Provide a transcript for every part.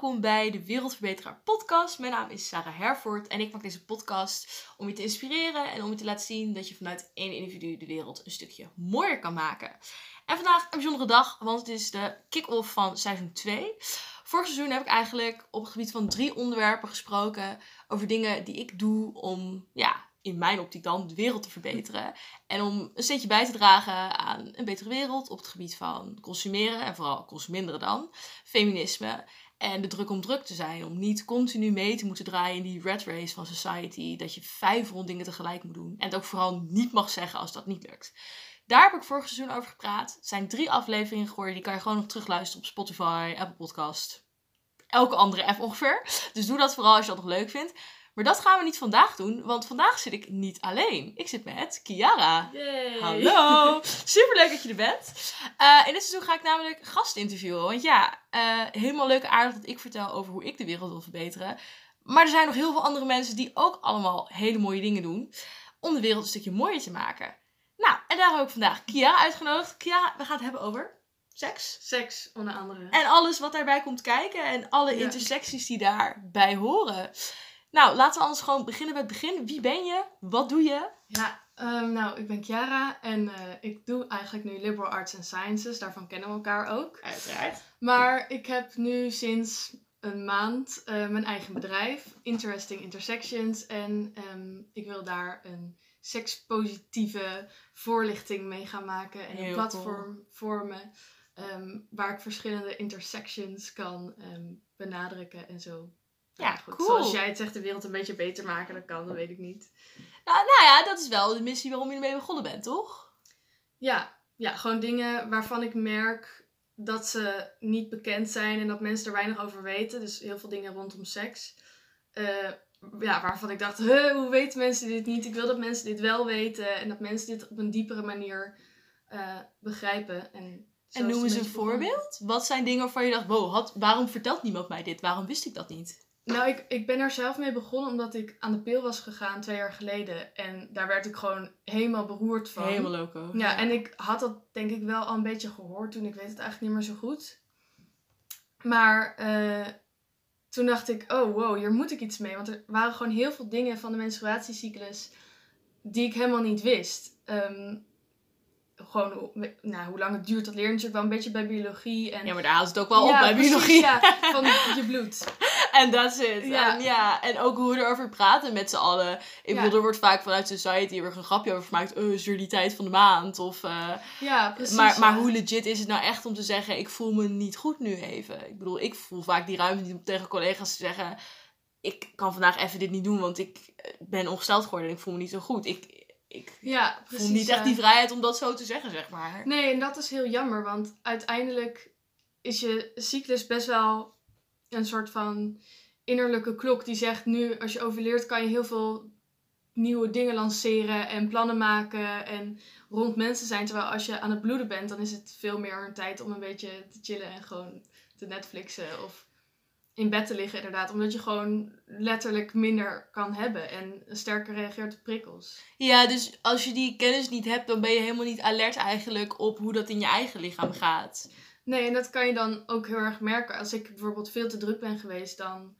welkom bij de Wereldverbeteraar podcast. Mijn naam is Sarah Herford en ik maak deze podcast om je te inspireren en om je te laten zien dat je vanuit één individu de wereld een stukje mooier kan maken. En vandaag een bijzondere dag, want het is de kick-off van seizoen 2. Vorig seizoen heb ik eigenlijk op het gebied van drie onderwerpen gesproken over dingen die ik doe om, ja, in mijn optiek dan, de wereld te verbeteren. En om een steentje bij te dragen aan een betere wereld op het gebied van consumeren en vooral consuminderen dan, feminisme en de druk om druk te zijn. Om niet continu mee te moeten draaien in die red race van society. Dat je 500 dingen tegelijk moet doen. En het ook vooral niet mag zeggen als dat niet lukt. Daar heb ik vorig seizoen over gepraat. Het zijn drie afleveringen geworden. Die kan je gewoon nog terugluisteren op Spotify, Apple Podcast. Elke andere app ongeveer. Dus doe dat vooral als je dat nog leuk vindt. Maar dat gaan we niet vandaag doen, want vandaag zit ik niet alleen. Ik zit met Kiara. Yay. Hallo! Superleuk dat je er bent. Eh, in dit seizoen ga ik namelijk gasten interviewen. Want ja, eh, helemaal leuk en aardig dat ik vertel over hoe ik de wereld wil verbeteren. Maar er zijn nog heel veel andere mensen die ook allemaal hele mooie dingen doen. Om de wereld een stukje mooier te maken. Nou, en daar heb ik vandaag Kiara uitgenodigd. Kiara, we gaan het hebben over seks. Seks, onder andere. En alles wat daarbij komt kijken. En alle Ja. intersecties die daarbij horen. Nou, laten we anders gewoon beginnen met het begin. Wie ben je? Wat doe je? Ja, ehm, nou, ik ben Chiara en eh, ik doe eigenlijk nu Liberal Arts and Sciences. Daarvan kennen we elkaar ook. Uiteraard. Maar ik heb nu sinds een maand eh, mijn eigen bedrijf, Interesting Intersections. En ehm, ik wil daar een sekspositieve voorlichting mee gaan maken. En Heel een platform vormen ehm, waar ik verschillende intersections kan ehm, benadrukken en zo. Ja, goed. cool. Zoals jij het zegt, de wereld een beetje beter maken, dat kan, dat weet ik niet. Nou, nou ja, dat is wel de missie waarom je ermee begonnen bent, toch? Ja, ja, gewoon dingen waarvan ik merk dat ze niet bekend zijn en dat mensen er weinig over weten. Dus heel veel dingen rondom seks. Eh, ja, waarvan ik dacht, hoe weten mensen dit niet? Ik wil dat mensen dit wel weten en dat mensen dit op een diepere manier eh, begrijpen. En, En noem eens een een voorbeeld. Wat zijn dingen waarvan je dacht, wow, had, waarom vertelt niemand mij dit? Waarom wist ik dat niet? Nou, ik, ik ben er zelf mee begonnen omdat ik aan de pil was gegaan twee jaar geleden. En daar werd ik gewoon helemaal beroerd van. Helemaal loco. Ja, en ik had dat denk ik wel al een beetje gehoord toen. Ik weet het eigenlijk niet meer zo goed. Maar eh, toen dacht ik, oh wow, hier moet ik iets mee. Want er waren gewoon heel veel dingen van de menstruatiecyclus die ik helemaal niet wist. Ehm, gewoon nou, hoe lang het duurt, dat leer je natuurlijk wel een beetje bij biologie. En, Ja, maar daar haalt het ook wel Ja, op bij precies, biologie. Ja, van je bloed. En that's it. Ja. En, ja, en ook hoe we erover praten met z'n allen. Ik Ja. bedoel, er wordt vaak vanuit society er een grapje over gemaakt. Oh, is er die tijd van de maand? Of, eh, Ja, precies. maar, maar hoe legit is het nou echt om te zeggen, ik voel me niet goed nu even? Ik bedoel, ik voel vaak die ruimte niet om tegen collega's te zeggen, ik kan vandaag even dit niet doen, want ik eh, ben ongesteld geworden en ik voel me niet zo goed. Ik, ik Ja, precies. voel niet echt die vrijheid om dat zo te zeggen, zeg maar. Nee, en dat is heel jammer, want uiteindelijk is je cyclus best wel een soort van innerlijke klok die zegt nu als je overleert kan je heel veel nieuwe dingen lanceren en plannen maken en rond mensen zijn. Terwijl als je aan het bloeden bent, dan is het veel meer een tijd om een beetje te chillen en gewoon te Netflixen of in bed te liggen inderdaad. Omdat je gewoon letterlijk minder kan hebben en sterker reageert op prikkels. Ja, dus als je die kennis niet hebt, dan ben je helemaal niet alert eigenlijk op hoe dat in je eigen lichaam gaat. Nee, en dat kan je dan ook heel erg merken. Als ik bijvoorbeeld veel te druk ben geweest, dan,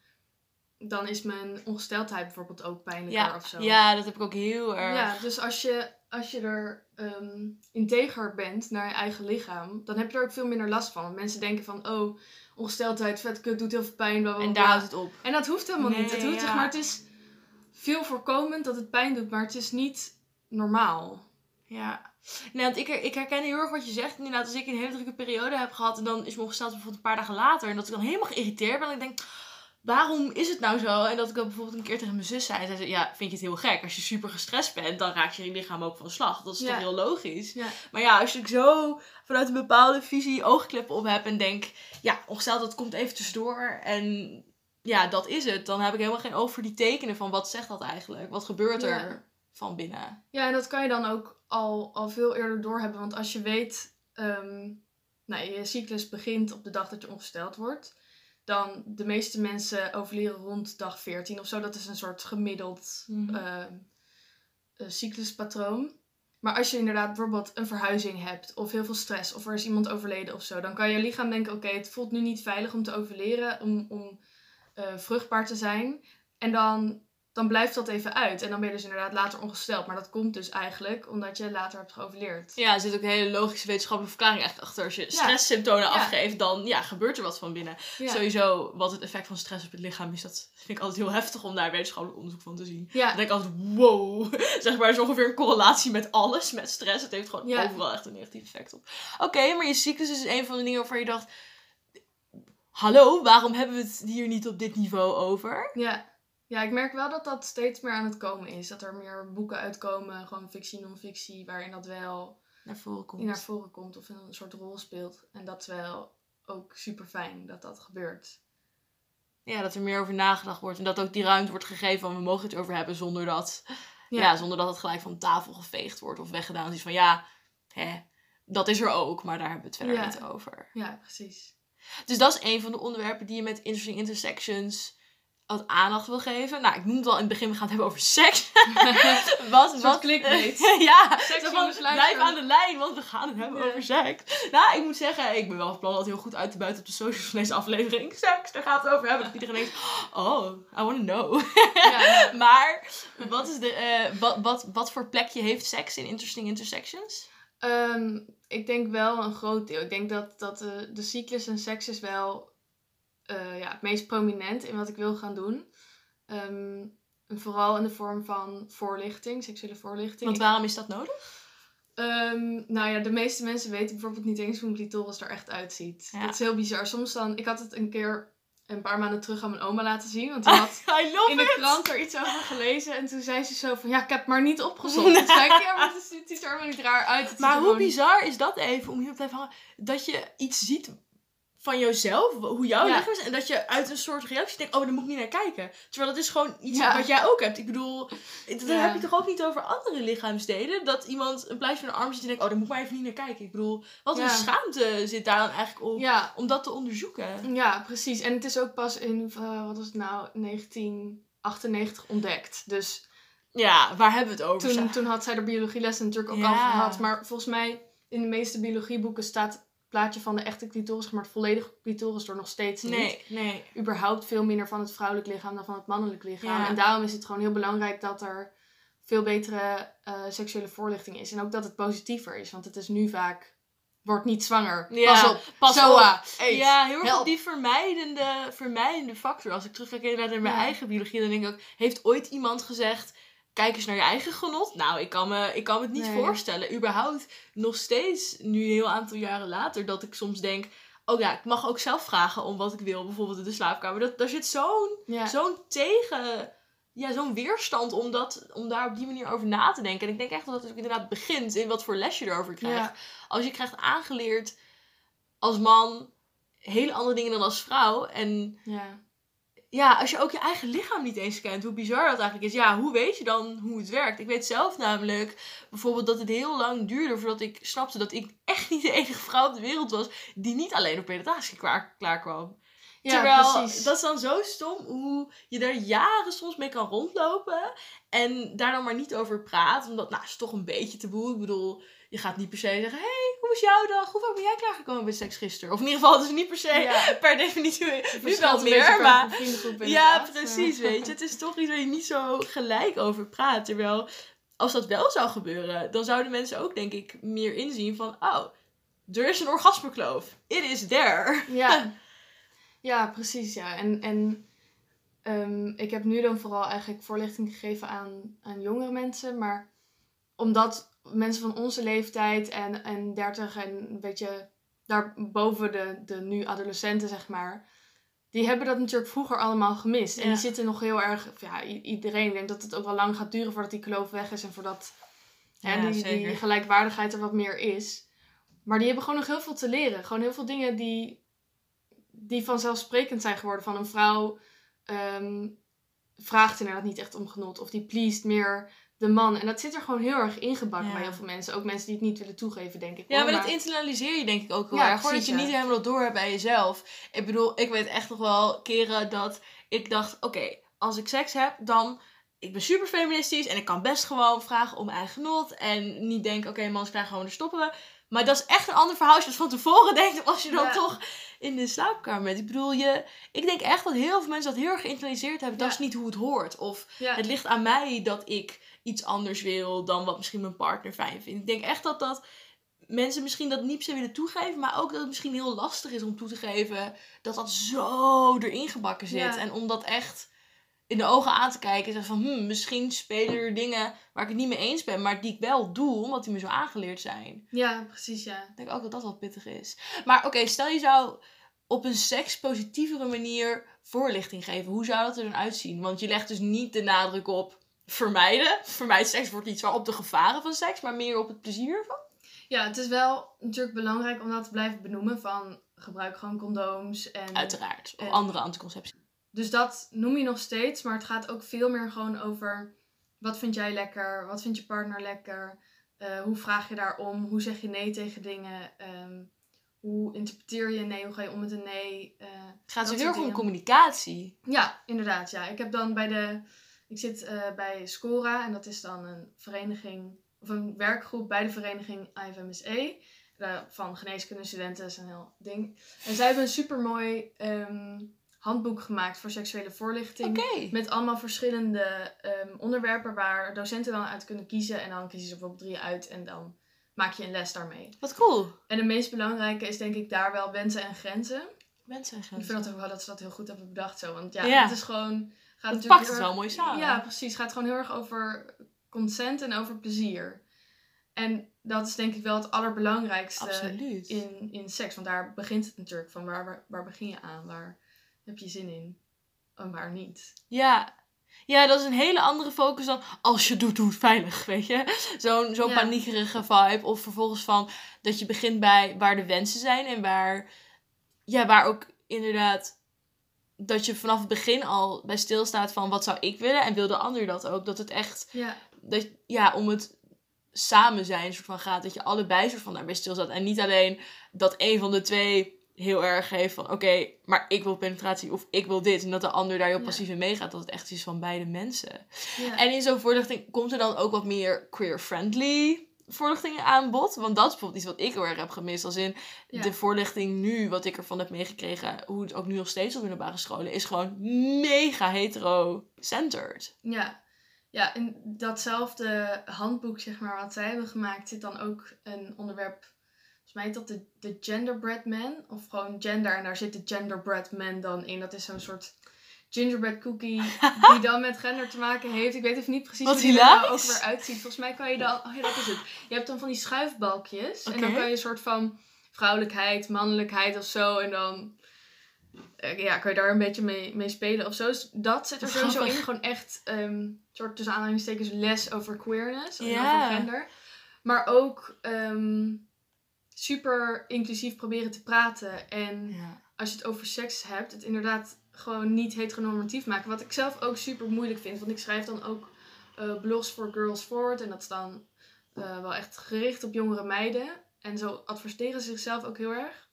dan is mijn ongesteldheid bijvoorbeeld ook pijnlijker Ja, of zo. ja, dat heb ik ook heel erg. Ja, dus als je, als je er ehm, integer bent naar je eigen lichaam, dan heb je er ook veel minder last van. Want mensen denken van, oh, ongesteldheid, vet kut, doet heel veel pijn, bla bla En daar houdt het op. En dat hoeft helemaal niet. Het hoeft, ja. zeg maar, het is veel voorkomend dat het pijn doet, maar het is niet normaal. Ja. Nee, want ik, ik herken heel erg wat je zegt. Inderdaad, als ik een hele drukke periode heb gehad en dan is me ongesteld bijvoorbeeld een paar dagen later. En dat ik dan helemaal geïrriteerd ben. En ik denk, waarom is het nou zo? En dat ik dan bijvoorbeeld een keer tegen mijn zus zei. Zij zei, ja, vind je het heel gek? Als je super gestrest bent, dan raakt je lichaam ook van slag. Dat is Ja. toch heel logisch? Ja. Maar ja, als ik zo vanuit een bepaalde visie oogkleppen op heb en denk, ja, ongesteld, dat komt even tussendoor. En ja, dat is het. Dan heb ik helemaal geen oog voor die tekenen van wat zegt dat eigenlijk? Wat gebeurt er Ja. Van binnen? Ja, en dat kan je dan ook al, al veel eerder doorhebben. Want als je weet, ehm, nou, je cyclus begint op de dag dat je ongesteld wordt. Dan de meeste mensen overleren rond dag 14 of zo. Dat is een soort gemiddeld Mhm. ehm, eh, cycluspatroon. Maar als je inderdaad bijvoorbeeld een verhuizing hebt, of heel veel stress, of er is iemand overleden of zo, dan kan je lichaam denken: oké, het voelt nu niet veilig om te overleren, om, om eh, vruchtbaar te zijn. En dan, dan blijft dat even uit. En dan ben je dus inderdaad later ongesteld. Maar dat komt dus eigenlijk omdat je later hebt geoverleerd. Ja, er zit ook een hele logische wetenschappelijke verklaring eigenlijk achter. Als je stresssymptomen afgeeft, dan ja, gebeurt er wat van binnen. Ja. Sowieso, wat het effect van stress op het lichaam is, dat vind ik altijd heel heftig om daar wetenschappelijk onderzoek van te zien. Ja. Dan denk ik altijd, wow. Zeg maar, is ongeveer een correlatie met alles, met stress. Het heeft gewoon overal echt een negatief effect op. Oké, maar je cyclus is een van de dingen waarvan je dacht... Hallo, waarom hebben we het hier niet op dit niveau over? Ja. Ja, ik merk wel dat dat steeds meer aan het komen is. Dat er meer boeken uitkomen, gewoon fictie, non-fictie, waarin dat wel Naar voren komt. naar voren komt of een soort rol speelt. En dat is wel ook super fijn dat dat gebeurt. Ja, dat er meer over nagedacht wordt. En dat ook die ruimte wordt gegeven van we mogen het over hebben zonder dat, ja. Ja. zonder dat het gelijk van tafel geveegd wordt of weggedaan. Dus van ja, hè, dat is er ook, maar daar hebben we het verder Ja. niet over. Ja, precies. Dus dat is een van de onderwerpen die je met Interesting Intersections wat aandacht wil geven. Nou, ik noemde al in het begin, we gaan het hebben over seks. wat, wat, clickbait. ja, Seks, van, blijf aan de lijn, want we gaan het hebben Ja. over seks. Nou, ik moet zeggen, ik ben wel van plan dat heel goed uit te buiten op de socials van deze aflevering. Seks, daar gaat het over hebben. Dat iedereen denkt, oh, I want to know. Ja, maar, wat, is de, eh, wat, wat, wat voor plekje heeft seks in Interesting Intersections? Ehm, ik denk wel een groot deel. Ik denk dat, dat de, de cyclus en seks is wel eh, ja, het meest prominent in wat ik wil gaan doen. Ehm, vooral in de vorm van voorlichting, seksuele voorlichting. Want waarom is dat nodig? Ehm, nou ja, de meeste mensen weten bijvoorbeeld niet eens hoe een clitoris er echt uitziet. Ja. Dat is heel bizar. Soms dan, ik had het een keer een paar maanden terug aan mijn oma laten zien. Want die had in de it! krant er iets over gelezen. En toen zei ze zo van, ja, ik heb het maar niet opgezocht. Toen zei ik, ja, maar het, ziet er helemaal niet raar uit. Het Maar hoe gewoon- bizar is dat even, om hier op te hangen, dat je iets ziet van jezelf, hoe jouw Ja. lichaam is, en dat je uit een soort reactie denkt, oh, daar moet ik niet naar kijken. Terwijl dat is gewoon iets Ja. wat jij ook hebt. Ik bedoel, dat Ja. heb je toch ook niet over andere lichaamsdelen? Dat iemand een plaatje van een arm ziet en denkt, oh, daar moet ik maar even niet naar kijken. Ik bedoel, wat een schaamte zit daar dan eigenlijk op, om dat te onderzoeken. ja, precies. En het is ook pas in, eh, wat was het nou, 1998 ontdekt. Dus Ja, waar hebben we het plaatje van de echte clitoris, maar het volledige clitoris er nog steeds niet. Nee, nee. überhaupt veel minder van het vrouwelijk lichaam dan van het mannelijk lichaam. Ja. En daarom is het gewoon heel belangrijk dat er veel betere eh, seksuele voorlichting is. En ook dat het positiever is. Want het is nu vaak, wordt niet zwanger. Ja, Pas op, pas op. Ja, heel erg die vermijdende, vermijdende factor. Als ik terugkijk naar mijn Ja. eigen biologie, dan denk ik ook, heeft ooit iemand gezegd, kijk eens naar je eigen genot? Nou, ik kan me, ik kan me het niet Nee. voorstellen. Überhaupt nog steeds, nu een heel aantal jaren later, dat ik soms denk, oh ja, ik mag ook zelf vragen om wat ik wil, bijvoorbeeld in de slaapkamer. Dat, daar zit zo'n Ja. zo'n tegen, ja, zo'n weerstand om, dat, om daar op die manier over na te denken. En ik denk echt dat het ook inderdaad begint in wat voor les je erover krijgt Ja. als je krijgt aangeleerd als man hele andere dingen dan als vrouw. En Ja. Ja, als je ook je eigen lichaam niet eens kent, hoe bizar dat eigenlijk is. Ja, hoe weet je dan hoe het werkt? Ik weet zelf namelijk bijvoorbeeld dat het heel lang duurde voordat ik snapte dat ik echt niet de enige vrouw op de wereld was die niet alleen op penetratie klaar, klaar kwam. Ja, Terwijl, precies. dat is dan zo stom hoe je daar jaren soms mee kan rondlopen. En daar dan maar niet over praat. Omdat, nou, is toch een beetje taboe. Ik bedoel, je gaat niet per se zeggen... hey, hoe was jouw dag? Hoe vaak ben jij klaargekomen met seks gisteren? Of in ieder geval, dus niet per se Ja. per definitie nu wel meer. Maar ja, precies, weet je. Het is toch iets waar je niet zo gelijk over praat. Terwijl, als dat wel zou gebeuren... dan zouden mensen ook, denk ik, meer inzien van... oh, er is een orgasmekloof. It is there. Ja, ja precies. Ja. En, en ehm, ik heb nu dan vooral eigenlijk voorlichting gegeven aan, aan jongere mensen. Maar omdat mensen van onze leeftijd en, en 30 en een beetje daarboven de, de nu adolescenten, zeg maar. Die hebben dat natuurlijk vroeger allemaal gemist. En die zitten nog heel erg... Ja, iedereen denkt dat het ook wel lang gaat duren voordat die kloof weg is. En voordat hè, die, gelijkwaardigheid er wat meer is. Maar die hebben gewoon nog heel veel te leren. Gewoon heel veel dingen die, die vanzelfsprekend zijn geworden. Van een vrouw ehm, vraagt inderdaad niet echt om genot. Of die pleased meer de man. En dat zit er gewoon heel erg ingebakken Ja. bij heel veel mensen. Ook mensen die het niet willen toegeven, denk ik. Ja, hoor. maar dat internaliseer je denk ik ook wel Ja, erg. Gewoon dat je niet helemaal door hebt bij jezelf. Ik bedoel, ik weet echt nog wel keren dat ik dacht... Oké, als ik seks heb, dan ik ben super feministisch en ik kan best gewoon vragen om eigen genot. En niet denken, oké, okay, mans krijgen gewoon, daar stoppen we. Maar dat is echt een ander verhaal als je van tevoren denkt. Als je dan Ja. toch in de slaapkamer bent. Ik bedoel, je, ik denk echt dat heel veel mensen dat heel erg geïnternaliseerd hebben. Dat is niet hoe het hoort. Of Ja. het ligt aan mij dat ik iets anders wil dan wat misschien mijn partner fijn vindt. Ik denk echt dat dat mensen misschien dat niet per willen toegeven. Maar ook dat het misschien heel lastig is om toe te geven dat dat zo erin gebakken zit. Ja. En om dat echt in de ogen aan te kijken. En zeggen van, hmm, misschien spelen er dingen waar ik het niet mee eens ben. Maar die ik wel doe, omdat die me zo aangeleerd zijn. ja, precies, ja. Ik denk ook dat dat wel pittig is. Maar oké, stel je zou op een sekspositievere manier voorlichting geven. Hoe zou dat er dan uitzien? Want je legt dus niet de nadruk op vermijden. Vermijd seks wordt niet zo op de gevaren van seks, maar meer op het plezier van. Ja, het is wel natuurlijk belangrijk om dat te blijven benoemen van gebruik gewoon condooms. En, Uiteraard. Of En- andere anticonceptie. Dus dat noem je nog steeds, maar het gaat ook veel meer gewoon over wat vind jij lekker, wat vindt je partner lekker, Eh, hoe vraag je daarom, hoe zeg je nee tegen dingen, Ehm, hoe interpreteer je nee, hoe ga je om met een nee. Eh, Het gaat zo heel erg om communicatie. Ja, inderdaad. Ja. Ik heb dan bij de. Ik zit eh, bij Scora en dat is dan een vereniging of een werkgroep bij de vereniging IFMSE. eh, van geneeskundestudenten, dat is een heel ding. En zij hebben een supermooi ehm handboek gemaakt voor seksuele voorlichting. Met allemaal verschillende ehm, onderwerpen waar docenten dan uit kunnen kiezen. En dan kiezen ze bijvoorbeeld drie uit en dan maak je een les daarmee. Wat cool. En de meest belangrijke is denk ik daar wel wensen en grenzen. Mensen en Ik vind dat ook wel dat ze dat heel goed hebben bedacht zo. Want ja, Ja. het is gewoon... Gaat Het pakt het wel mooi samen. Ja, precies. Het gaat gewoon heel erg over consent en over plezier. En dat is denk ik wel het allerbelangrijkste Absoluut. in, in seks. Want daar begint het natuurlijk van. Waar, waar, waar begin je aan? Waar heb je zin in? En waar niet? Ja. Ja, dat is een hele andere focus dan als je doet, doe het veilig, weet je. Zo'n zo'n Ja. paniekerige vibe. Of vervolgens van dat je begint bij waar de wensen zijn. En waar, ja, waar ook inderdaad dat je vanaf het begin al bij stilstaat van wat zou ik willen. En wil de ander dat ook. Dat het echt, Ja, dat, ja, om het samen zijn soort van gaat. Dat je allebei soort van daarbij stilstaat. En niet alleen dat een van de twee heel erg heeft van oké, maar ik wil penetratie of ik wil dit. En dat de ander daar heel Ja. passief in meegaat. Dat het echt is van beide mensen. ja. En in zo'n voorlichting komt er dan ook wat meer queer-friendly voorlichtingen aan bod. Want dat is bijvoorbeeld iets wat ik heel erg heb gemist. Als in Ja. de voorlichting nu, wat ik ervan heb meegekregen, hoe het ook nu nog steeds op middelbare scholen, is gewoon mega hetero-centered. Ja, ja, in datzelfde handboek, zeg maar, wat zij hebben gemaakt, zit dan ook een onderwerp. Volgens mij heet dat de, de genderbread man. Of gewoon gender. En daar zit de genderbread man dan in. Dat is zo'n soort gingerbread cookie die dan met gender te maken heeft. Ik weet even niet precies Wat hoe die er nou ook weer uitziet. Volgens mij kan je dan... Oh ja, dat is het. Je hebt dan van die schuifbalkjes. En dan kan je een soort van vrouwelijkheid, mannelijkheid of zo. En dan... eh, Ja, kan je daar een beetje mee, mee spelen of zo. Dus dat zit er sowieso in. Gewoon echt, ehm soort tussen aanhalingstekens, les over queerness. En over gender. Maar ook ehm, super inclusief proberen te praten. En Ja. als je het over seks hebt, het inderdaad gewoon niet heteronormatief maken. Wat ik zelf ook super moeilijk vind. Want ik schrijf dan ook eh, blogs voor Girls Forward. En dat is dan eh, wel echt gericht op jongere meiden. En zo adverteren ze zichzelf ook heel erg.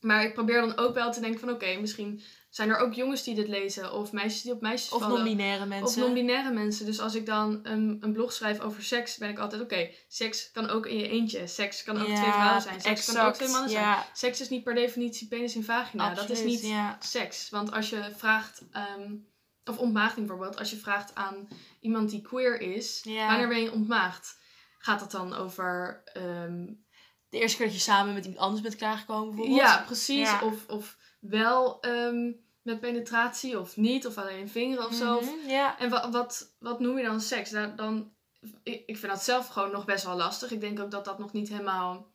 Maar ik probeer dan ook wel te denken van oké, misschien zijn er ook jongens die dit lezen. Of meisjes die op meisjes Of vallen. non-binaire Of mensen. non-binaire mensen. Dus als ik dan een, een blog schrijf over seks, ben ik altijd oké. seks kan ook in je eentje. Seks kan ook Ja, twee vrouwen zijn. Seks kan ook twee mannen zijn. Seks is niet per definitie penis in vagina. dat is niet Ja. seks. Want als je vraagt, ehm, of ontmaagding bijvoorbeeld, als je vraagt aan iemand die queer is, wanneer ben je ontmaagd? Gaat dat dan over. ehm, De eerste keer dat je samen met iemand anders bent klaargekomen bijvoorbeeld. ja, precies. Ja. Of, of wel ehm, met penetratie of niet, of alleen vingeren of zo. Mhm, Ja. En wat, wat, wat noem je dan seks? Dan, ik, ik vind dat zelf gewoon nog best wel lastig. Ik denk ook dat dat nog niet helemaal.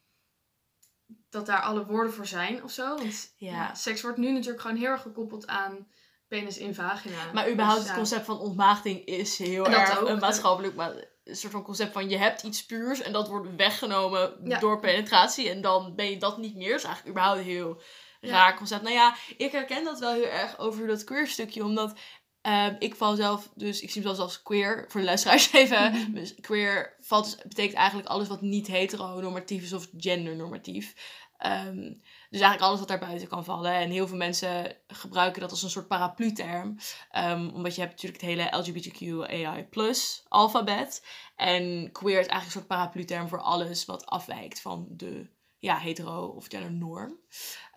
dat daar alle woorden voor zijn of zo. Want Ja. ja, seks wordt nu natuurlijk gewoon heel erg gekoppeld aan penis in vagina. Maar überhaupt Dus, het concept van ontmaagding is heel erg ook. een maatschappelijk ma- een soort van concept van je hebt iets puurs en dat wordt weggenomen Ja. door penetratie en dan ben je dat niet meer. Dat is eigenlijk überhaupt een heel Ja. raar concept. Nou ja, ik herken dat wel heel erg over dat queer stukje, omdat ehm, ik val zelf, dus ik zie mezelf als queer, voor de luisteraars even. Dus queer valt, betekent eigenlijk alles wat niet heteronormatief is of gendernormatief. Ehm, dus eigenlijk alles wat daarbuiten kan vallen. En heel veel mensen gebruiken dat als een soort paraplu-term. Ehm, omdat je hebt natuurlijk het hele LGBTQAI plus alfabet. En queer is eigenlijk een soort paraplu-term voor alles wat afwijkt van de ja, hetero of norm.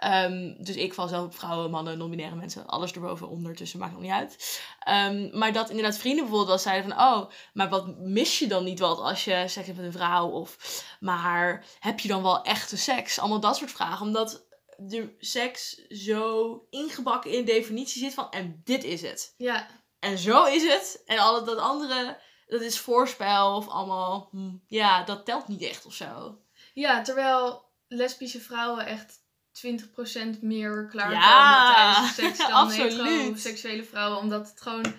Um, dus ik val zelf op vrouwen, mannen, non-binaire mensen, alles erboven, ondertussen, maakt nog niet uit. Um, maar dat inderdaad vrienden bijvoorbeeld wel zeiden van, oh, maar wat mis je dan niet wat als je seks hebt met een vrouw? Of, maar heb je dan wel echte seks? Allemaal dat soort vragen, omdat de seks zo ingebakken in definitie zit van, en dit is het. Ja. En zo is het. En al dat andere, dat is voorspel of allemaal, hm, ja, dat telt niet echt of zo. Ja, terwijl lesbische vrouwen echt 20% meer klaarkomen ja, tijdens de seks dan heteroseksuele vrouwen. Omdat het gewoon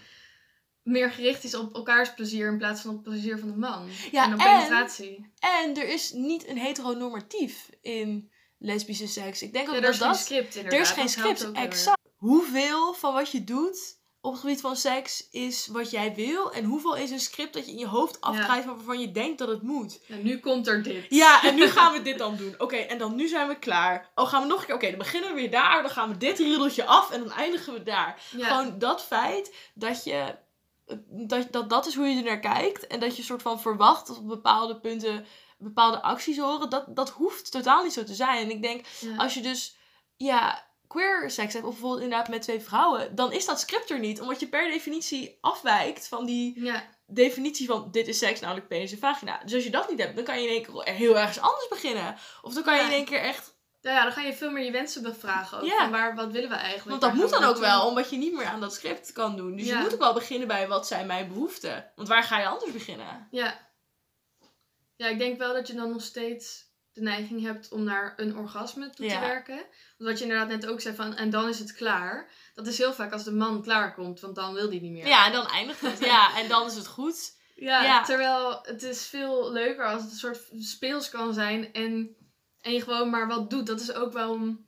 meer gericht is op elkaars plezier in plaats van op het plezier van de man. Ja, en op penetratie. En er is niet een heteronormatief in lesbische seks. Ik denk ook ja, dat er is geen script inderdaad. Er is geen script, exact. Hoeveel van wat je doet op het gebied van seks is wat jij wil. En hoeveel is een script dat je in je hoofd afdraait waarvan je denkt dat het moet. En nu komt er dit. Ja, en nu gaan we dit dan doen. Oké, en dan nu zijn we klaar. Oh, gaan we nog een keer. Oké, dan beginnen we weer daar. Dan gaan we dit riedeltje af en dan eindigen we daar. Gewoon dat feit dat je. Dat, dat dat is hoe je er naar kijkt. En dat je soort van verwacht dat op bepaalde punten bepaalde acties horen. Dat, dat hoeft totaal niet zo te zijn. En ik denk, als je dus. Ja, queer seks hebt, of bijvoorbeeld inderdaad met twee vrouwen, dan is dat script er niet. Omdat je per definitie afwijkt van die ja. definitie van dit is seks, namelijk penis en vagina. Dus als je dat niet hebt, dan kan je in één keer heel ergens anders beginnen. Of dan kan je in één keer echt... Ja, ja, dan ga je veel meer je wensen bevragen. Ook, ja. Waar, wat willen we eigenlijk? Want dat moet dan ook wel, omdat je niet meer aan dat script kan doen. Dus je moet ook wel beginnen bij wat zijn mijn behoeften. Want waar ga je anders beginnen? Ja. Ja, ik denk wel dat je dan nog steeds de neiging hebt om naar een orgasme toe te werken. Want wat je inderdaad net ook zei van, en dan is het klaar. Dat is heel vaak als de man klaarkomt, want dan wil hij niet meer. Ja, en dan eindigt het. ja, en dan is het goed. Ja, terwijl het is veel leuker als het een soort speels kan zijn en, en je gewoon maar wat doet. Dat is ook waarom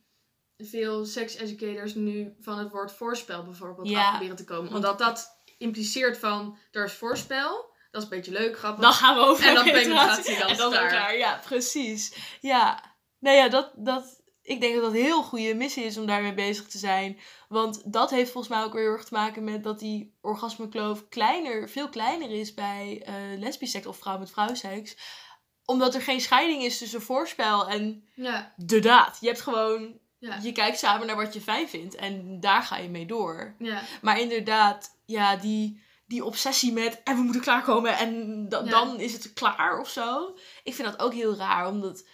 veel sex educators nu van het woord voorspel bijvoorbeeld ja. proberen te komen. Omdat dat impliceert van, er is voorspel, dat is een beetje leuk, grappig. Dan gaan we over En dan penetratie dan, en dan klaar. Ja, precies. Ja. Nou ja, dat, dat, ik denk dat dat een heel goede missie is om daarmee bezig te zijn. Want dat heeft volgens mij ook weer heel erg te maken met dat die orgasmekloof kleiner, veel kleiner is bij uh, lesbisch seks of vrouw met vrouwseks. Omdat er geen scheiding is tussen voorspel en ja. de daad. Je hebt gewoon, ja. je kijkt samen naar wat je fijn vindt en daar ga je mee door. Ja. Maar inderdaad, ja, die die obsessie met en we moeten klaarkomen en dan is het klaar of zo. Ik vind dat ook heel raar, omdat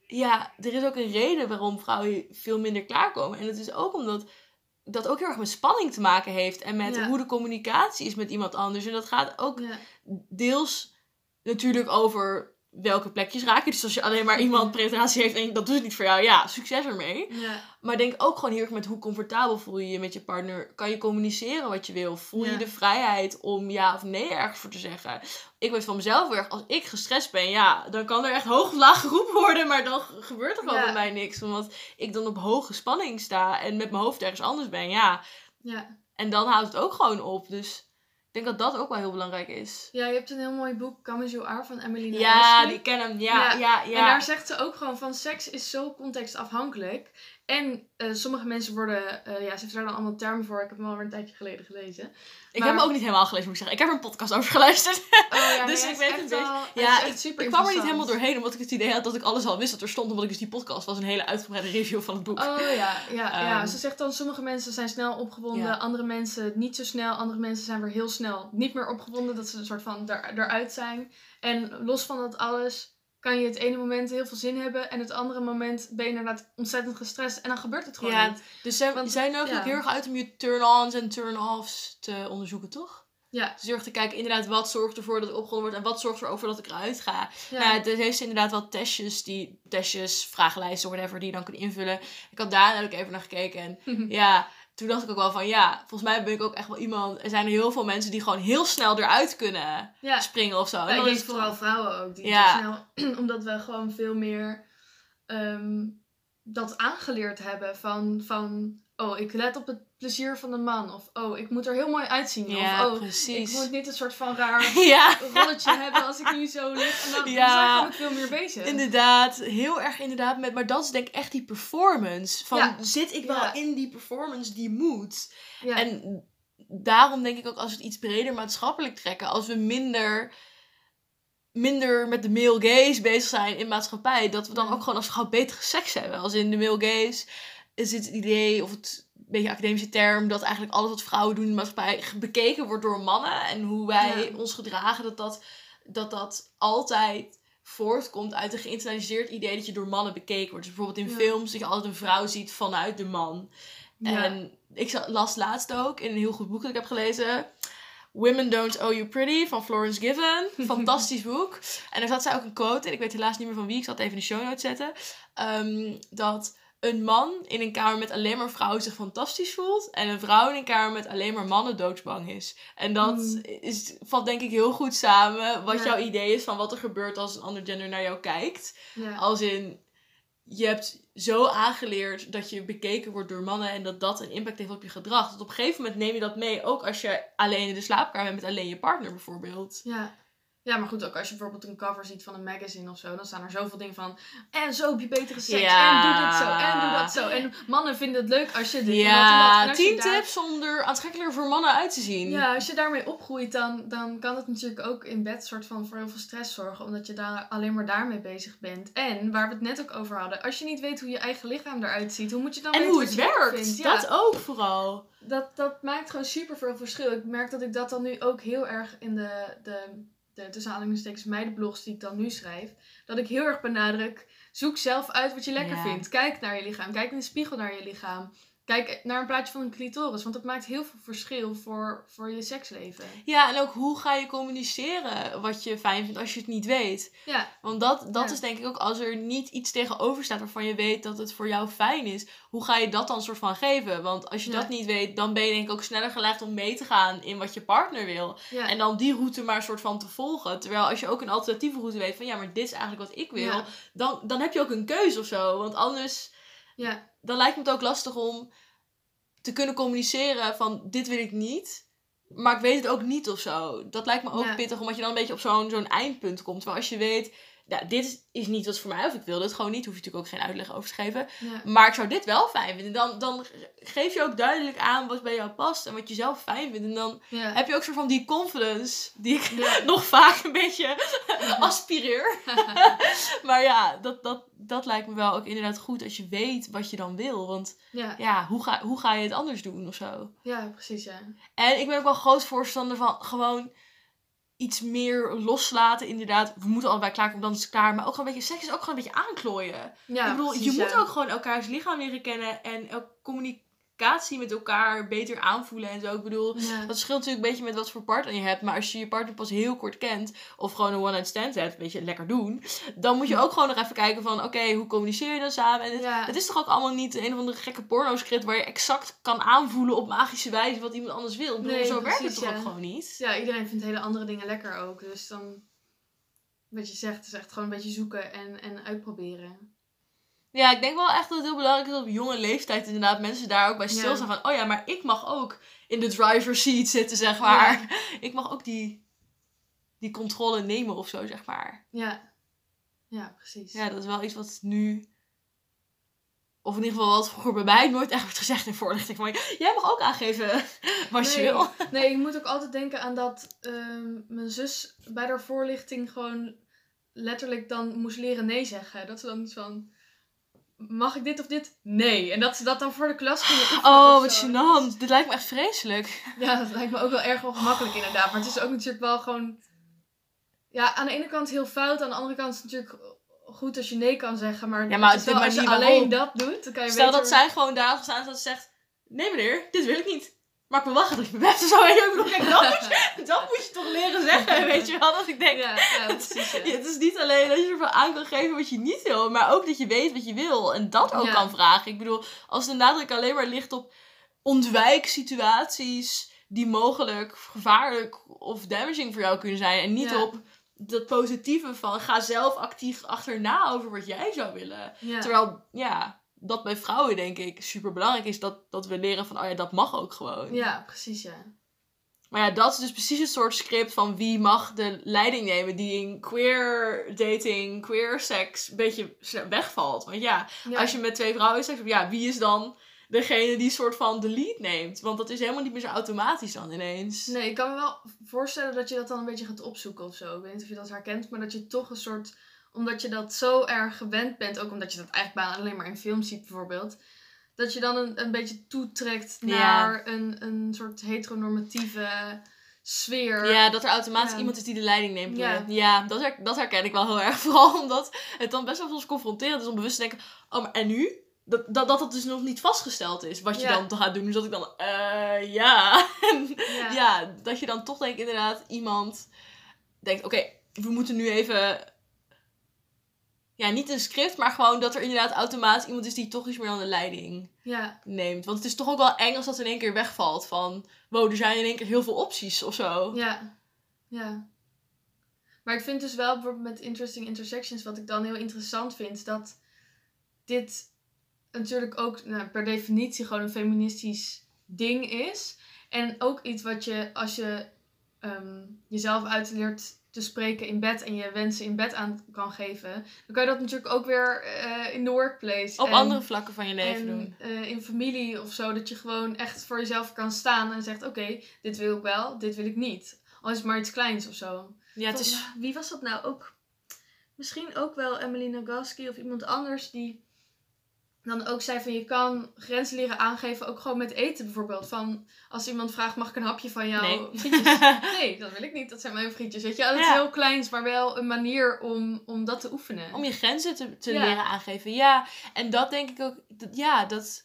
ja, er is ook een reden waarom vrouwen veel minder klaarkomen. En dat is ook omdat dat ook heel erg met spanning te maken heeft en met hoe de communicatie is met iemand anders. En dat gaat ook deels natuurlijk over welke plekjes raak je. Dus als je alleen maar iemand presentatie heeft en dat doet het niet voor jou, ja, succes ermee. Ja. Maar denk ook gewoon heel erg met hoe comfortabel voel je je met je partner. Kan je communiceren wat je wil? Voel je de vrijheid om ja of nee ergens voor te zeggen? Ik weet van mezelf erg, als ik gestrest ben, ja, dan kan er echt hoog of laag geroepen worden, maar dan gebeurt er gewoon bij mij niks. Omdat ik dan op hoge spanning sta en met mijn hoofd ergens anders ben, ja. ja. En dan houdt het ook gewoon op. Dus ik denk dat dat ook wel heel belangrijk is. Ja, je hebt een heel mooi boek, Come As You Are, van Emily Ja, die ken hem. Ja, ja, ja, En daar zegt ze ook gewoon van, seks is zo contextafhankelijk. En uh, sommige mensen worden, uh, ja, ze heeft daar dan allemaal termen voor. Ik heb hem alweer een tijdje geleden gelezen. Ik heb hem ook niet helemaal gelezen, moet ik zeggen. Ik heb er een podcast over geluisterd. Oh, ja, dus ik weet het beetje. Ja, ik, super ik kwam er niet helemaal doorheen, omdat ik het idee had dat ik alles al wist dat er stond. Omdat ik dus die podcast was, een hele uitgebreide review van het boek. Oh ja, ja, ja. Ehm. Ze zegt dan, sommige mensen zijn snel opgewonden, andere mensen niet zo snel. Andere mensen zijn weer heel snel niet meer opgewonden, dat ze een soort van er, eruit zijn. En los van dat alles kan je het ene moment heel veel zin hebben en het andere moment ben je inderdaad ontzettend gestrest en dan gebeurt het gewoon ja, niet. Dus zij, Want, zij heel erg uit om je turn-ons en turn-offs te onderzoeken, toch? Ja. Dus heel te kijken, inderdaad, wat zorgt ervoor dat ik opgewonden word en wat zorgt ervoor dat ik eruit ga. Ja. Nou, er heeft inderdaad wel testjes, die, testjes, vragenlijsten, whatever, die je dan kunt invullen. Ik had daar ook even naar gekeken en ja, toen dacht ik ook wel van ja, volgens mij ben ik ook echt wel iemand. Er zijn er heel veel mensen die gewoon heel snel eruit kunnen springen of zo. Ja, ik denk vooral vrouwen ook. Die ja. snel, omdat we gewoon veel meer um, dat aangeleerd hebben van, van oh, ik let op het plezier van de man. Of, oh, ik moet er heel mooi uitzien. Ja, of, oh, precies. ik moet niet een soort van raar ja. rolletje hebben als ik nu zo lig. En dan, Ja. dan zijn veel meer bezig. Inderdaad, heel erg inderdaad. Met, maar dat is denk ik echt die performance. Van, Ja. zit ik wel in die performance die moet? Ja. En daarom denk ik ook als we het iets breder maatschappelijk trekken, als we minder, minder met de male gaze bezig zijn in maatschappij, dat we dan ook gewoon als vrouw betere seks hebben. Als in de male gaze is het idee, of het een beetje academische term, dat eigenlijk alles wat vrouwen doen in de maatschappij bekeken wordt door mannen. En hoe wij Ja. ons gedragen, dat dat, dat dat altijd voortkomt uit een geïnternaliseerd idee dat je door mannen bekeken wordt. Dus bijvoorbeeld in Ja. films dat je altijd een vrouw ziet vanuit de man. Ja. En ik las laatst ook in een heel goed boek dat ik heb gelezen. Women Don't Owe You Pretty van Florence Given. Fantastisch boek. En daar zat zij ook een quote in. Ik weet helaas niet meer van wie. Ik zal het even in de show notes zetten. Ehm, dat een man in een kamer met alleen maar vrouwen zich fantastisch voelt. En een vrouw in een kamer met alleen maar mannen doodsbang is. En dat Mm. is, valt denk ik heel goed samen. Wat Ja. jouw idee is van wat er gebeurt als een ander gender naar jou kijkt. ja. Als in, je hebt zo aangeleerd dat je bekeken wordt door mannen en dat dat een impact heeft op je gedrag. Dat op een gegeven moment neem je dat mee, ook als je alleen in de slaapkamer bent met alleen je partner bijvoorbeeld. Ja. Ja, maar goed, ook als je bijvoorbeeld een cover ziet van een magazine of zo, dan staan er zoveel dingen van. En zo heb je betere seks. Ja. En doe dit zo. En doe dat zo. En mannen vinden het leuk als je dit dat en dat. Ja, En je tien daar- tips om er aantrekkelijker voor mannen uit te zien. Ja, als je daarmee opgroeit, dan, dan kan het natuurlijk ook in bed soort van voor heel veel stress zorgen. Omdat je daar alleen maar daarmee bezig bent. En waar we het net ook over hadden. Als je niet weet hoe je eigen lichaam eruit ziet, hoe moet je dan En weten hoe het werkt? Ja, dat ook vooral. dat, dat maakt gewoon super veel verschil. Ik merk dat ik dat dan nu ook heel erg in de, de, de tussen meidenblogs die ik dan nu schrijf. Dat ik heel erg benadruk, zoek zelf uit wat je lekker Ja. vindt. Kijk naar je lichaam, kijk in de spiegel naar je lichaam. Kijk naar een plaatje van een clitoris, want dat maakt heel veel verschil voor, voor je seksleven. Ja, en ook hoe ga je communiceren wat je fijn vindt als je het niet weet. Ja, Want dat, dat Ja. is denk ik ook als er niet iets tegenover staat waarvan je weet dat het voor jou fijn is. Hoe ga je dat dan soort van geven? Want als je Ja. dat niet weet, dan ben je denk ik ook sneller gelegd om mee te gaan in wat je partner wil. ja. En dan die route maar soort van te volgen. Terwijl als je ook een alternatieve route weet van ja, maar dit is eigenlijk wat ik wil. Dan, dan heb je ook een keuze of zo. Want anders, ja. Dan lijkt me het ook lastig om te kunnen communiceren van dit wil ik niet. Maar ik weet het ook niet of zo. Dat lijkt me ook Ja. pittig, omdat je dan een beetje op zo'n zo'n eindpunt komt. Terwijl als je weet, ja, dit is, is niet wat voor mij, of ik wil dit gewoon niet, hoef je natuurlijk ook geen uitleg over te geven. ja. Maar ik zou dit wel fijn vinden. Dan, dan geef je ook duidelijk aan wat bij jou past en wat je zelf fijn vindt. En dan ja. heb je ook soort van die confidence die ik Ja. nog vaak een beetje aspireer. Maar ja, dat, dat, dat lijkt me wel ook inderdaad goed als je weet wat je dan wil. Want ja. ja, hoe ga, hoe ga je het anders doen of zo? ja, precies ja. En ik ben ook wel groot voorstander van gewoon iets meer loslaten. Inderdaad, we moeten allebei klaarkomen, dan is het klaar. Maar ook gewoon een beetje, seks is ook gewoon een beetje aanklooien. ja ik bedoel, precies, je moet ja. ook gewoon elkaars lichaam leren kennen en ook communicatie met elkaar beter aanvoelen en zo. Ik bedoel, Ja. dat verschilt natuurlijk een beetje met wat voor partner je hebt. Maar als je je partner pas heel kort kent, of gewoon een one-night stand hebt, een beetje lekker doen. Dan moet je ook gewoon nog even kijken van, oké, hoe communiceer je dan samen? En het, Ja. het is toch ook allemaal niet een of andere gekke porno-script waar je exact kan aanvoelen op magische wijze wat iemand anders wil. Ik bedoel, Nee, zo werkt het toch ja. ook gewoon niet? Ja, iedereen vindt hele andere dingen lekker ook. Dus dan, wat je zegt, is echt gewoon een beetje zoeken en, en uitproberen. Ja, ik denk wel echt dat het heel belangrijk is dat op jonge leeftijd inderdaad mensen daar ook bij stilstaan van, oh ja, maar ik mag ook in de driver's seat zitten, zeg maar. Ik mag ook die, die controle nemen of zo, zeg maar. Ja, ja precies. Ja, dat is wel iets wat nu, of in ieder geval wat vroeger bij mij nooit echt wordt gezegd in voorlichting. Van, jij mag ook aangeven wat je Nee. wil. Nee, ik moet ook altijd denken aan dat ehm, mijn zus bij haar voorlichting gewoon letterlijk dan moest leren nee zeggen. Dat ze dan iets van, mag ik dit of dit? Nee. En dat ze dat dan voor de klas oefenen Oh, wat gênant. Dit lijkt me echt vreselijk. Ja, dat lijkt me ook wel erg ongemakkelijk inderdaad. Maar het is ook natuurlijk wel gewoon... Ja, aan de ene kant heel fout. Aan de andere kant is het natuurlijk goed als je nee kan zeggen. Maar, Ja, maar het is wel als je alleen dat doet, dan kan je Stel beter... dat zij gewoon daar staan en dat ze zegt, nee meneer, dit wil ik niet. Maar ik wil wachten tot je bent of zo. En kijk, dat moet, je, dat moet je toch leren zeggen, weet je wel. Dat ik denk, Ja, ja, precies. Ja. Het is niet alleen dat je ervan aan kan geven wat je niet wil, maar ook dat je weet wat je wil en dat ook kan vragen. Ik bedoel, als de nadruk alleen maar ligt op ontwijk situaties die mogelijk gevaarlijk of damaging voor jou kunnen zijn en niet op dat positieve van ga zelf actief achterna over wat jij zou willen. Terwijl, ja, dat bij vrouwen, denk ik, super belangrijk is dat, dat we leren van, oh ja, dat mag ook gewoon. Ja, precies, ja. Maar ja, dat is dus precies het soort script van wie mag de leiding nemen die in queer dating, queer seks een beetje wegvalt. Want ja, Ja. als je met twee vrouwen seks hebt, ja, wie is dan degene die soort van de lead neemt? Want dat is helemaal niet meer zo automatisch dan ineens. Nee, ik kan me wel voorstellen dat je dat dan een beetje gaat opzoeken of zo. Ik weet niet of je dat herkent, maar dat je toch een soort... Omdat je dat zo erg gewend bent, ook omdat je dat eigenlijk bijna alleen maar in films ziet bijvoorbeeld... Dat je dan een, een beetje toetrekt Ja. naar een, een soort heteronormatieve sfeer. Ja, dat er automatisch Ja. iemand is die de leiding neemt. Ja. Ja, dat, her- dat herken ik wel heel erg. Vooral omdat het dan best wel soms confronterend is om bewust te denken... Oh, maar en nu? Dat, dat, dat het dus nog niet vastgesteld is wat je dan gaat doen. Dus dat ik dan... eh ja. Ja. dat je dan toch denk inderdaad iemand denkt... Oké, we moeten nu even... Ja, niet een script, maar gewoon dat er inderdaad automatisch iemand is die toch iets meer dan de leiding ja. neemt. Want het is toch ook wel eng als dat in één keer wegvalt. Van, wow, er zijn in één keer heel veel opties of zo. Ja, ja. Maar ik vind dus wel bijvoorbeeld met Interesting Intersections, wat ik dan heel interessant vind, dat dit natuurlijk ook nou, per definitie gewoon een feministisch ding is. En ook iets wat je, als je ehm, jezelf uitleert te spreken in bed en je wensen in bed aan kan geven, dan kan je dat natuurlijk ook weer eh, in de workplace. Op en- andere vlakken van je leven en doen. eh, in familie of zo, dat je gewoon echt voor jezelf kan staan en zegt: Oké, dit wil ik wel, dit wil ik niet. Al is het maar iets kleins of zo. Ja, het is... Wie was dat nou ook? Misschien ook wel Emily Nagoski of iemand anders die dan ook zei van je kan grenzen leren aangeven, ook gewoon met eten bijvoorbeeld. Van als iemand vraagt, mag ik een hapje van jou? Nee. Frietjes? nee, dat wil ik niet. Dat zijn mijn frietjes. Weet je, dat is Ja. heel kleins, maar wel een manier om, om dat te oefenen. Om je grenzen te, te Ja. leren aangeven. Ja, en dat denk ik ook... Dat, ja, dat...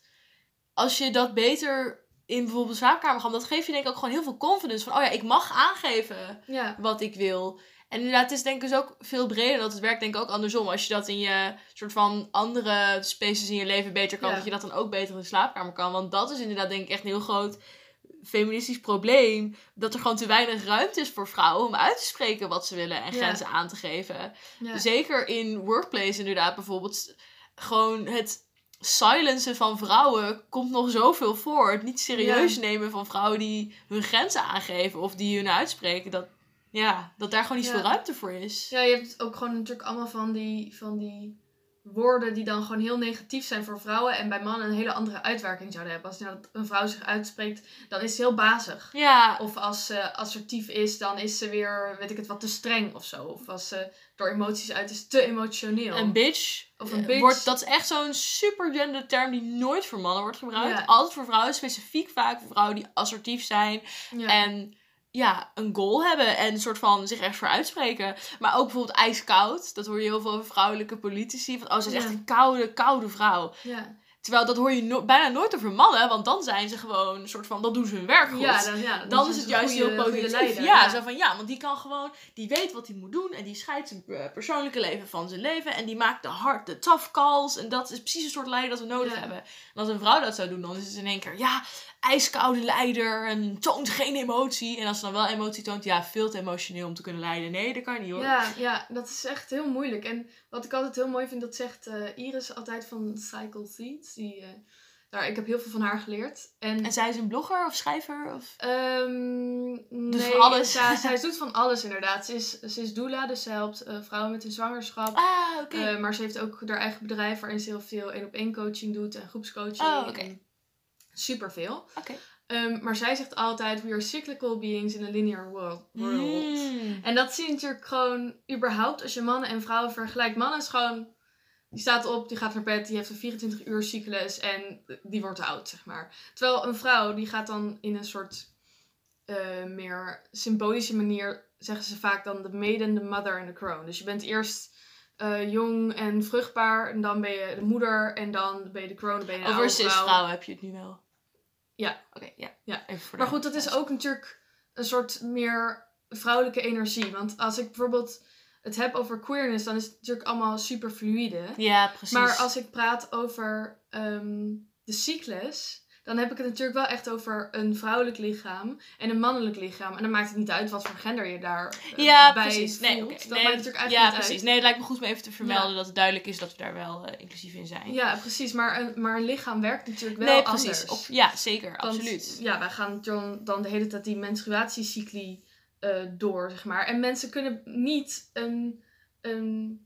Als je dat beter in bijvoorbeeld de slaapkamer gaat... Dat geeft je denk ik ook gewoon heel veel confidence. Van, oh ja, ik mag aangeven Ja, wat ik wil. En inderdaad, het is denk ik dus ook veel breder. Dat het werkt denk ik ook andersom. Als je dat in je soort van andere spaces in je leven beter kan. Ja. Dat je dat dan ook beter in de slaapkamer kan. Want dat is inderdaad denk ik echt een heel groot feministisch probleem. Dat er gewoon te weinig ruimte is voor vrouwen om uit te spreken wat ze willen. En Ja. grenzen aan te geven. ja. Zeker in workplace inderdaad bijvoorbeeld. Gewoon het silencen van vrouwen komt nog zoveel voor. Het niet serieus nemen van vrouwen die hun grenzen aangeven of die hun uitspreken. Dat, ja, dat daar gewoon niet Ja. veel ruimte voor is. Ja, je hebt ook gewoon natuurlijk allemaal van die, van die woorden die dan gewoon heel negatief zijn voor vrouwen en bij mannen een hele andere uitwerking zouden hebben. Als inderdaad een vrouw zich uitspreekt, dan is ze heel bazig. Ja, Of als ze assertief is, dan is ze weer, weet ik het, wat te streng of zo. Of als ze door emoties uit is, te emotioneel. een bitch. Of een bitch. Wordt, dat is echt zo'n super gender term die nooit voor mannen wordt gebruikt. Ja. Altijd voor vrouwen, specifiek vaak voor vrouwen die assertief zijn. ja. En ja, een goal hebben en een soort van zich ergens voor uitspreken. Maar ook bijvoorbeeld ijskoud. Dat hoor je heel veel over vrouwelijke politici. Van, oh, ze is echt Ja. een koude, koude vrouw. ja. Terwijl dat hoor je no- bijna nooit over mannen. Want dan zijn ze gewoon een soort van, dan doen ze hun werk goed. Ja, dan, ja, dan is is het een juist heel positief. leider, ja, zo van ja, want die kan gewoon, die weet wat hij moet doen. En die scheidt zijn eh, persoonlijke leven van zijn leven. En die maakt de hard, de tough calls. En dat is precies het soort leider dat we nodig Ja. hebben. En als een vrouw dat zou doen, dan is het in één keer, ja, ijskoude leider. En toont geen emotie. En als ze dan wel emotie toont, ja, veel te emotioneel om te kunnen leiden. Nee, dat kan niet hoor. Ja, ja, dat is echt heel moeilijk. En wat ik altijd heel mooi vind, dat zegt eh, Iris altijd van Cycle Seeds. Die, eh, daar, ik heb heel veel van haar geleerd. En, En zij is een blogger of schrijver? Of... Ehm Dus nee, van alles. Ja, zij doet van alles inderdaad. Ze is, ze is doula, dus ze helpt eh, vrouwen met hun zwangerschap. Ah, oké. Maar ze heeft ook haar eigen bedrijf waarin ze heel veel één op één coaching doet en groepscoaching. Oh, oké. Superveel. Oké. Ehm, maar zij zegt altijd, we are cyclical beings in a linear world. world. Mm. En dat zie je natuurlijk gewoon überhaupt als je mannen en vrouwen vergelijkt. Mannen is gewoon, die staat op, die gaat naar bed, die heeft een 24 uur cyclus en die wordt oud, zeg maar. Terwijl een vrouw, die gaat dan in een soort eh, meer symbolische manier, zeggen ze vaak dan de maiden, de mother en de crone. Dus je bent eerst eh, jong en vruchtbaar en dan ben je de moeder en dan ben je de dan ben je Over heb je het nu wel. Ja. Oké, ja. Ja. Even voor Maar goed, dat is ook natuurlijk een soort meer vrouwelijke energie. Want als ik bijvoorbeeld het heb over queerness, dan is het natuurlijk allemaal super fluïde. Ja, precies. Maar als ik praat over ehm, de cyclus, dan heb ik het natuurlijk wel echt over een vrouwelijk lichaam en een mannelijk lichaam. En dan maakt het niet uit wat voor gender je daar eh, Ja, bij precies. voelt. Nee, oké. Dat Nee, maakt natuurlijk eigenlijk ja, niet precies. uit. Nee, het lijkt me goed om even te vermelden Ja. dat het duidelijk is dat we daar wel eh, inclusief in zijn. Ja, precies. Maar een, maar een lichaam werkt natuurlijk wel nee, precies. anders. Op, ja, zeker. Want, absoluut. Ja, wij gaan dan, dan de hele tijd die menstruatiecycli eh, door, zeg maar. En mensen kunnen niet een, een,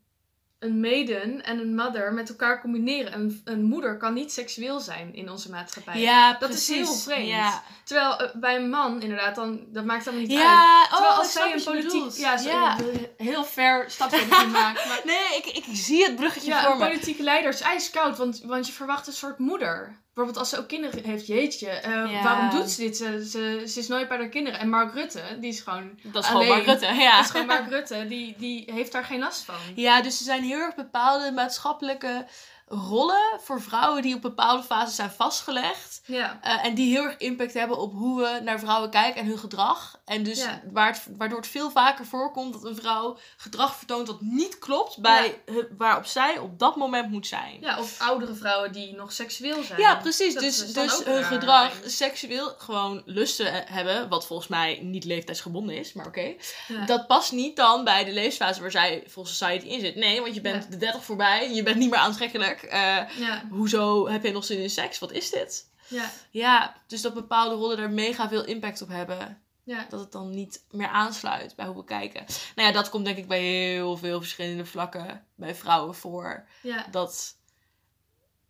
een maiden en een mother met elkaar combineren. Een, een moeder kan niet seksueel zijn in onze maatschappij. Ja, dat is heel vreemd. Ja, Terwijl eh, bij een man, inderdaad, dan, dat maakt dan niet uit. ja Terwijl oh, als zij een politiek... Ja, ja. heel ver stapje maken. Maar Nee, ik, ik zie het bruggetje ja, voor me. politieke leider is ijskoud, want, want je verwacht een soort moeder. Bijvoorbeeld als ze ook kinderen heeft, jeetje, eh, Ja. waarom doet ze dit? Ze, ze, ze is nooit bij haar kinderen. En Mark Rutte, die is gewoon... Dat is gewoon. Mark Rutte, ja. Dat is gewoon Mark Rutte, die, die heeft daar geen last van. Ja, dus er zijn heel erg bepaalde maatschappelijke rollen voor vrouwen die op bepaalde fases zijn vastgelegd. Ja, Eh, en die heel erg impact hebben op hoe we naar vrouwen kijken en hun gedrag. En dus Ja. waar het, waardoor het veel vaker voorkomt dat een vrouw gedrag vertoont dat niet klopt bij hu- waarop zij op dat moment moet zijn. ja, of oudere vrouwen die nog seksueel zijn. Ja, precies. Dat dus dus hun gedrag seksueel gewoon lusten eh, hebben, wat volgens mij niet leeftijdsgebonden is, maar oké. Ja. Dat past niet dan bij de levensfase waar zij volgens society in zit. Nee, want je bent Ja. de 30 voorbij, je bent niet meer aantrekkelijk. Eh, Ja, hoezo heb je nog zin in seks? Wat is dit? ja, Ja, dus dat bepaalde rollen daar mega veel impact op hebben. ja. Dat het dan niet meer aansluit bij hoe we kijken. Nou ja, dat komt denk ik bij heel veel verschillende vlakken bij vrouwen voor. Ja, Dat,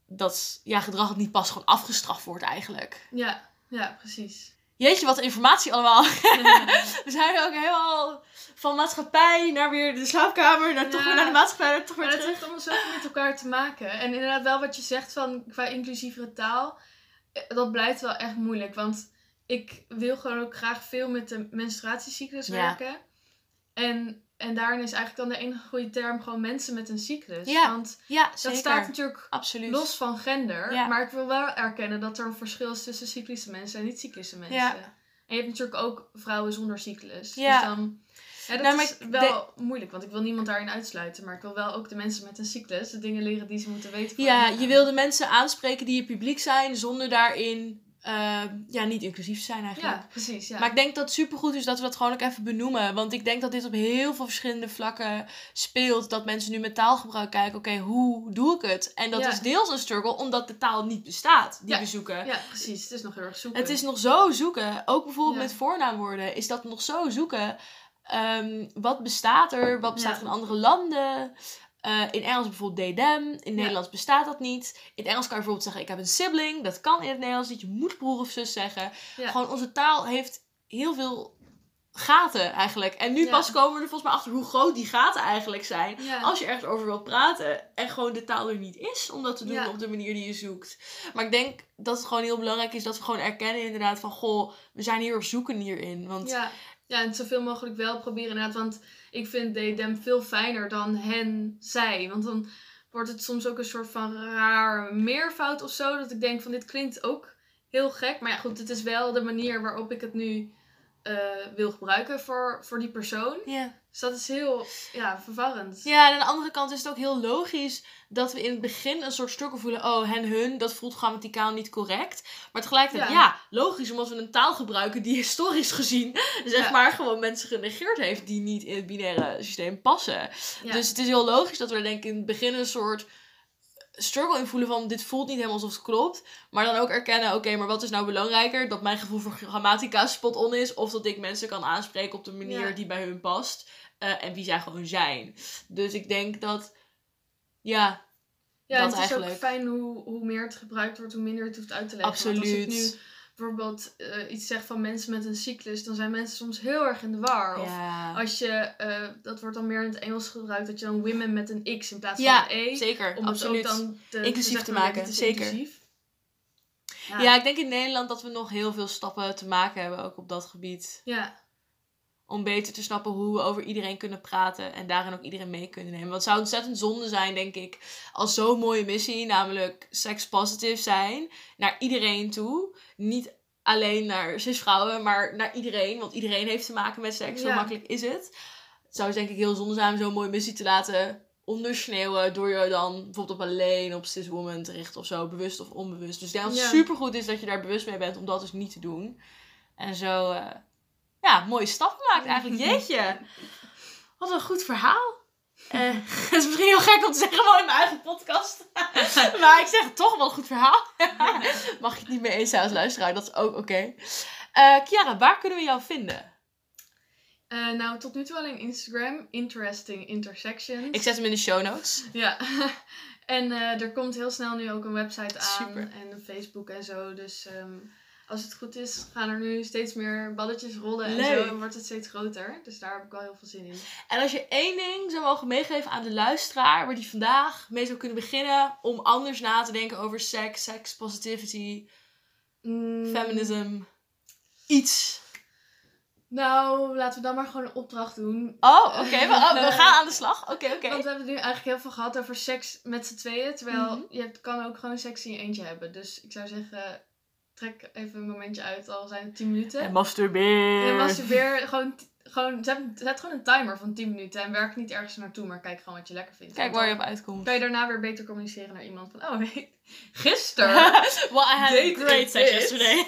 dat ja, gedrag dat niet pas gewoon afgestraft wordt eigenlijk. ja, ja, precies. Jeetje, wat informatie allemaal. We zijn ook helemaal van maatschappij naar weer de slaapkamer, naar toch weer naar de maatschappij, naar toch weer Maar dat terug. heeft allemaal zoveel met elkaar te maken. En inderdaad wel wat je zegt van qua inclusievere taal. eh, Dat blijft wel echt moeilijk. Want ik wil gewoon ook graag veel met de menstruatiecyclus Ja. En, en daarin is eigenlijk dan de enige goede term gewoon mensen met een cyclus. Ja, Want Ja, dat zeker. staat natuurlijk Absoluut. los van gender. Ja. Maar ik wil wel erkennen dat er een verschil is tussen cyclische mensen en niet-cyclische mensen. Ja. En je hebt natuurlijk ook vrouwen zonder cyclus. Dus dan... Ja, dat Nou, is wel moeilijk, want ik wil niemand daarin uitsluiten. Maar ik wil wel ook de mensen met een cyclus de dingen leren die ze moeten weten. voor Ja, je wil de mensen aanspreken die je publiek zijn, zonder daarin eh, ja, niet inclusief zijn eigenlijk. Ja, precies. Ja. Maar ik denk dat het supergoed is dat we dat gewoon ook even benoemen. Want ik denk dat dit op heel veel verschillende vlakken speelt. Dat mensen nu met taalgebruik kijken, oké, hoe doe ik het? En dat Ja. is deels een struggle, omdat de taal niet bestaat die Ja. we zoeken. ja, precies. Het is nog heel erg zoeken. Het is nog zo zoeken. Ook bijvoorbeeld met voornaamwoorden is dat nog zo zoeken. Ehm, wat bestaat er? Wat bestaat er in andere landen? Eh, in Engels bijvoorbeeld they, them. In Ja. Nederlands bestaat dat niet. In Engels kan je bijvoorbeeld zeggen ik heb een sibling. Dat kan in het Nederlands niet. Je moet broer of zus zeggen. Ja. Gewoon onze taal heeft heel veel gaten eigenlijk. En nu Ja. pas komen we er volgens mij achter hoe groot die gaten eigenlijk zijn. Ja. Als je ergens over wilt praten en gewoon de taal er niet is om dat te doen Ja. op de manier die je zoekt. Maar ik denk dat het gewoon heel belangrijk is dat we gewoon erkennen inderdaad van goh, we zijn heel erg zoeken hierin. Want Ja. en zoveel mogelijk wel proberen inderdaad. Want ik vind them veel fijner dan hen, zij. Want dan wordt het soms ook een soort van raar meervoud of zo. Dat ik denk van dit klinkt ook heel gek. Maar ja goed, het is wel de manier waarop ik het nu eh, wil gebruiken voor, voor die persoon. ja. Dus dat is heel ja, verwarrend. ja, en aan de andere kant is het ook heel logisch dat we in het begin een soort struggle voelen. Oh, hen, hun, dat voelt grammaticaal niet correct. Maar tegelijkertijd, ja, Ja. logisch, omdat we een taal gebruiken die historisch gezien, zeg Ja. maar, gewoon mensen genegeerd heeft die niet in het binaire systeem passen. Ja. Dus het is heel logisch dat we er denk ik in het begin een soort struggle in voelen van dit voelt niet helemaal alsof het klopt. Maar dan ook erkennen, oké, maar wat is nou belangrijker? Dat mijn gevoel voor grammatica spot on is. Of dat ik mensen kan aanspreken op de manier die bij hun past. Eh, en wie zij gewoon zijn. Dus ik denk dat, ja, Ja, dat het is eigenlijk. ook fijn hoe, hoe meer het gebruikt wordt, hoe minder het hoeft uit te leggen. Want als absoluut. ik nu bijvoorbeeld eh, iets zeg van mensen met een cyclus, dan zijn mensen soms heel erg in de war. Of ja, als je, eh, dat wordt dan meer in het Engels gebruikt, dat je dan women met een X in plaats Ja, van een E. zeker, Om absoluut. het ook dan te, Inclusief te maken, zeker. Ja. ja, ik denk in Nederland dat we nog heel veel stappen te maken hebben, ook op dat gebied. ja. Om beter te snappen hoe we over iedereen kunnen praten en daarin ook iedereen mee kunnen nemen. Want het zou ontzettend zonde zijn, denk ik, als zo'n mooie missie, namelijk sex positive zijn, naar iedereen toe. Niet alleen naar cisvrouwen, maar naar iedereen, want iedereen heeft te maken met seks. Zo makkelijk is het. Het zou denk ik heel zonde zijn om zo'n mooie missie te laten ondersneeuwen door je dan bijvoorbeeld op alleen op cis woman te richten of zo, bewust of onbewust. Dus ik denk dat het Ja. supergoed is dat je daar bewust mee bent om dat dus niet te doen. En zo, eh, ja, mooie stappen maakt eigenlijk. Jeetje, wat een goed verhaal. Eh, het is misschien heel gek om te zeggen wel in mijn eigen podcast. maar ik zeg het toch wel een goed verhaal. Mag je het niet mee eens zijn als luisteraar, dat is ook oké. Eh Kiara, waar kunnen we jou vinden? Eh, nou, tot nu toe alleen Instagram. Interesting Intersections. Ik zet hem in de show notes. Ja. en eh, er komt heel snel nu ook een website aan. Super. En een Facebook en zo. Dus ehm, als het goed is, gaan er nu steeds meer balletjes rollen en zo. En wordt het steeds groter. Dus daar heb ik wel heel veel zin in. En als je één ding zou mogen meegeven aan de luisteraar, waar die vandaag mee zou kunnen beginnen om anders na te denken over seks, sex positivity, Mm, feminism, iets. Nou, laten we dan maar gewoon een opdracht doen. Oh, oké, we, oh, we gaan aan de slag. Oké, oké. Want we hebben nu eigenlijk heel veel gehad over seks met z'n tweeën. Terwijl Mhm. je kan ook gewoon seks in je eentje hebben. Dus ik zou zeggen, trek even een momentje uit. Al zijn het 10 minuten. En masturbeer. En masturbeer, gewoon, gewoon, zet, zet gewoon een timer van 10 minuten. En werk niet ergens naartoe, maar kijk gewoon wat je lekker vindt. Kijk waar je op uitkomt. kan je daarna weer beter communiceren naar iemand van, oh nee, gisteren. well, I had a great sex is. yesterday.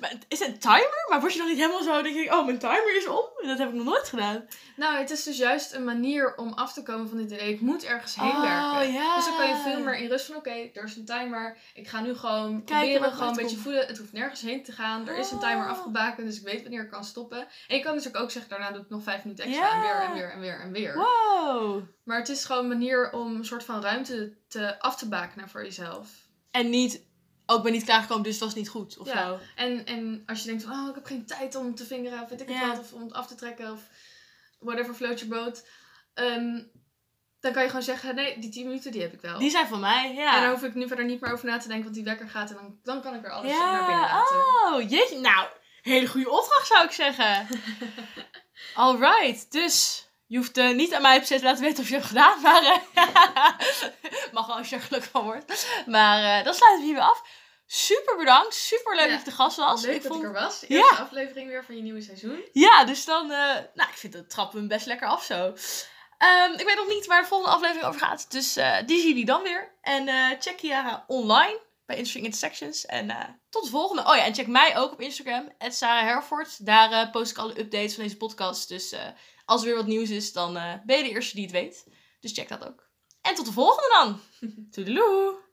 maar is het een timer? Maar word je dan niet helemaal zo, denk ik, oh, mijn timer is om? Dat heb ik nog nooit gedaan. nou, het is dus juist een manier om af te komen van dit idee. Ik moet ergens heen Oh, werken. Dus dan kan je veel meer in rust van, oké, er is een timer. Ik ga nu gewoon wat proberen, er gewoon een beetje voelen. Het hoeft nergens heen te gaan. Er is een timer Oh. afgebakend, dus ik weet wanneer ik kan stoppen. En je kan natuurlijk ook zeggen, daarna doe ik nog vijf minuten extra. Ja. En weer, en weer, en weer, en weer. Wow. Maar het is gewoon een manier om een soort van ruimte te, af te bakenen voor jezelf. En niet, oh, ik ben niet klaargekomen, dus het was niet goed. Of Ja. zo. En, en als je denkt van, oh, ik heb geen tijd om te vingeren, of weet ik het Ja. wat, of om het af te trekken, of whatever float your boat. ehm, dan kan je gewoon zeggen, nee, die 10 minuten die heb ik wel. Die zijn van mij, ja. En dan hoef ik nu verder niet meer over na te denken, want die wekker gaat en dan, dan kan ik er alles ja. naar binnen laten. Oh, jeetje. Nou, hele goede opdracht zou ik zeggen. Alright, dus je hoeft eh, niet aan mij op te laten weten of je het hebt gedaan, maar eh, mag wel als je er gelukkig van wordt. Maar eh, dan sluiten we hier weer af. Super bedankt, super leuk Ja. dat je de gast was. Leuk ik dat vond... ik er was. Ja. Eerste aflevering weer van je nieuwe seizoen. Ja, dus dan, nou, ik vind dat trappen we best lekker af zo. Ehm, ik weet nog niet waar de volgende aflevering over gaat, dus die zien jullie dan weer. En check Kiara online bij Interesting Intersections. En tot de volgende. Oh ja, en check mij ook op Instagram, Sarah Herford. Daar eh, post ik alle updates van deze podcast. Dus eh, als er weer wat nieuws is, dan eh, ben je de eerste die het weet. Dus check dat ook. En tot de volgende dan. Toedeloe!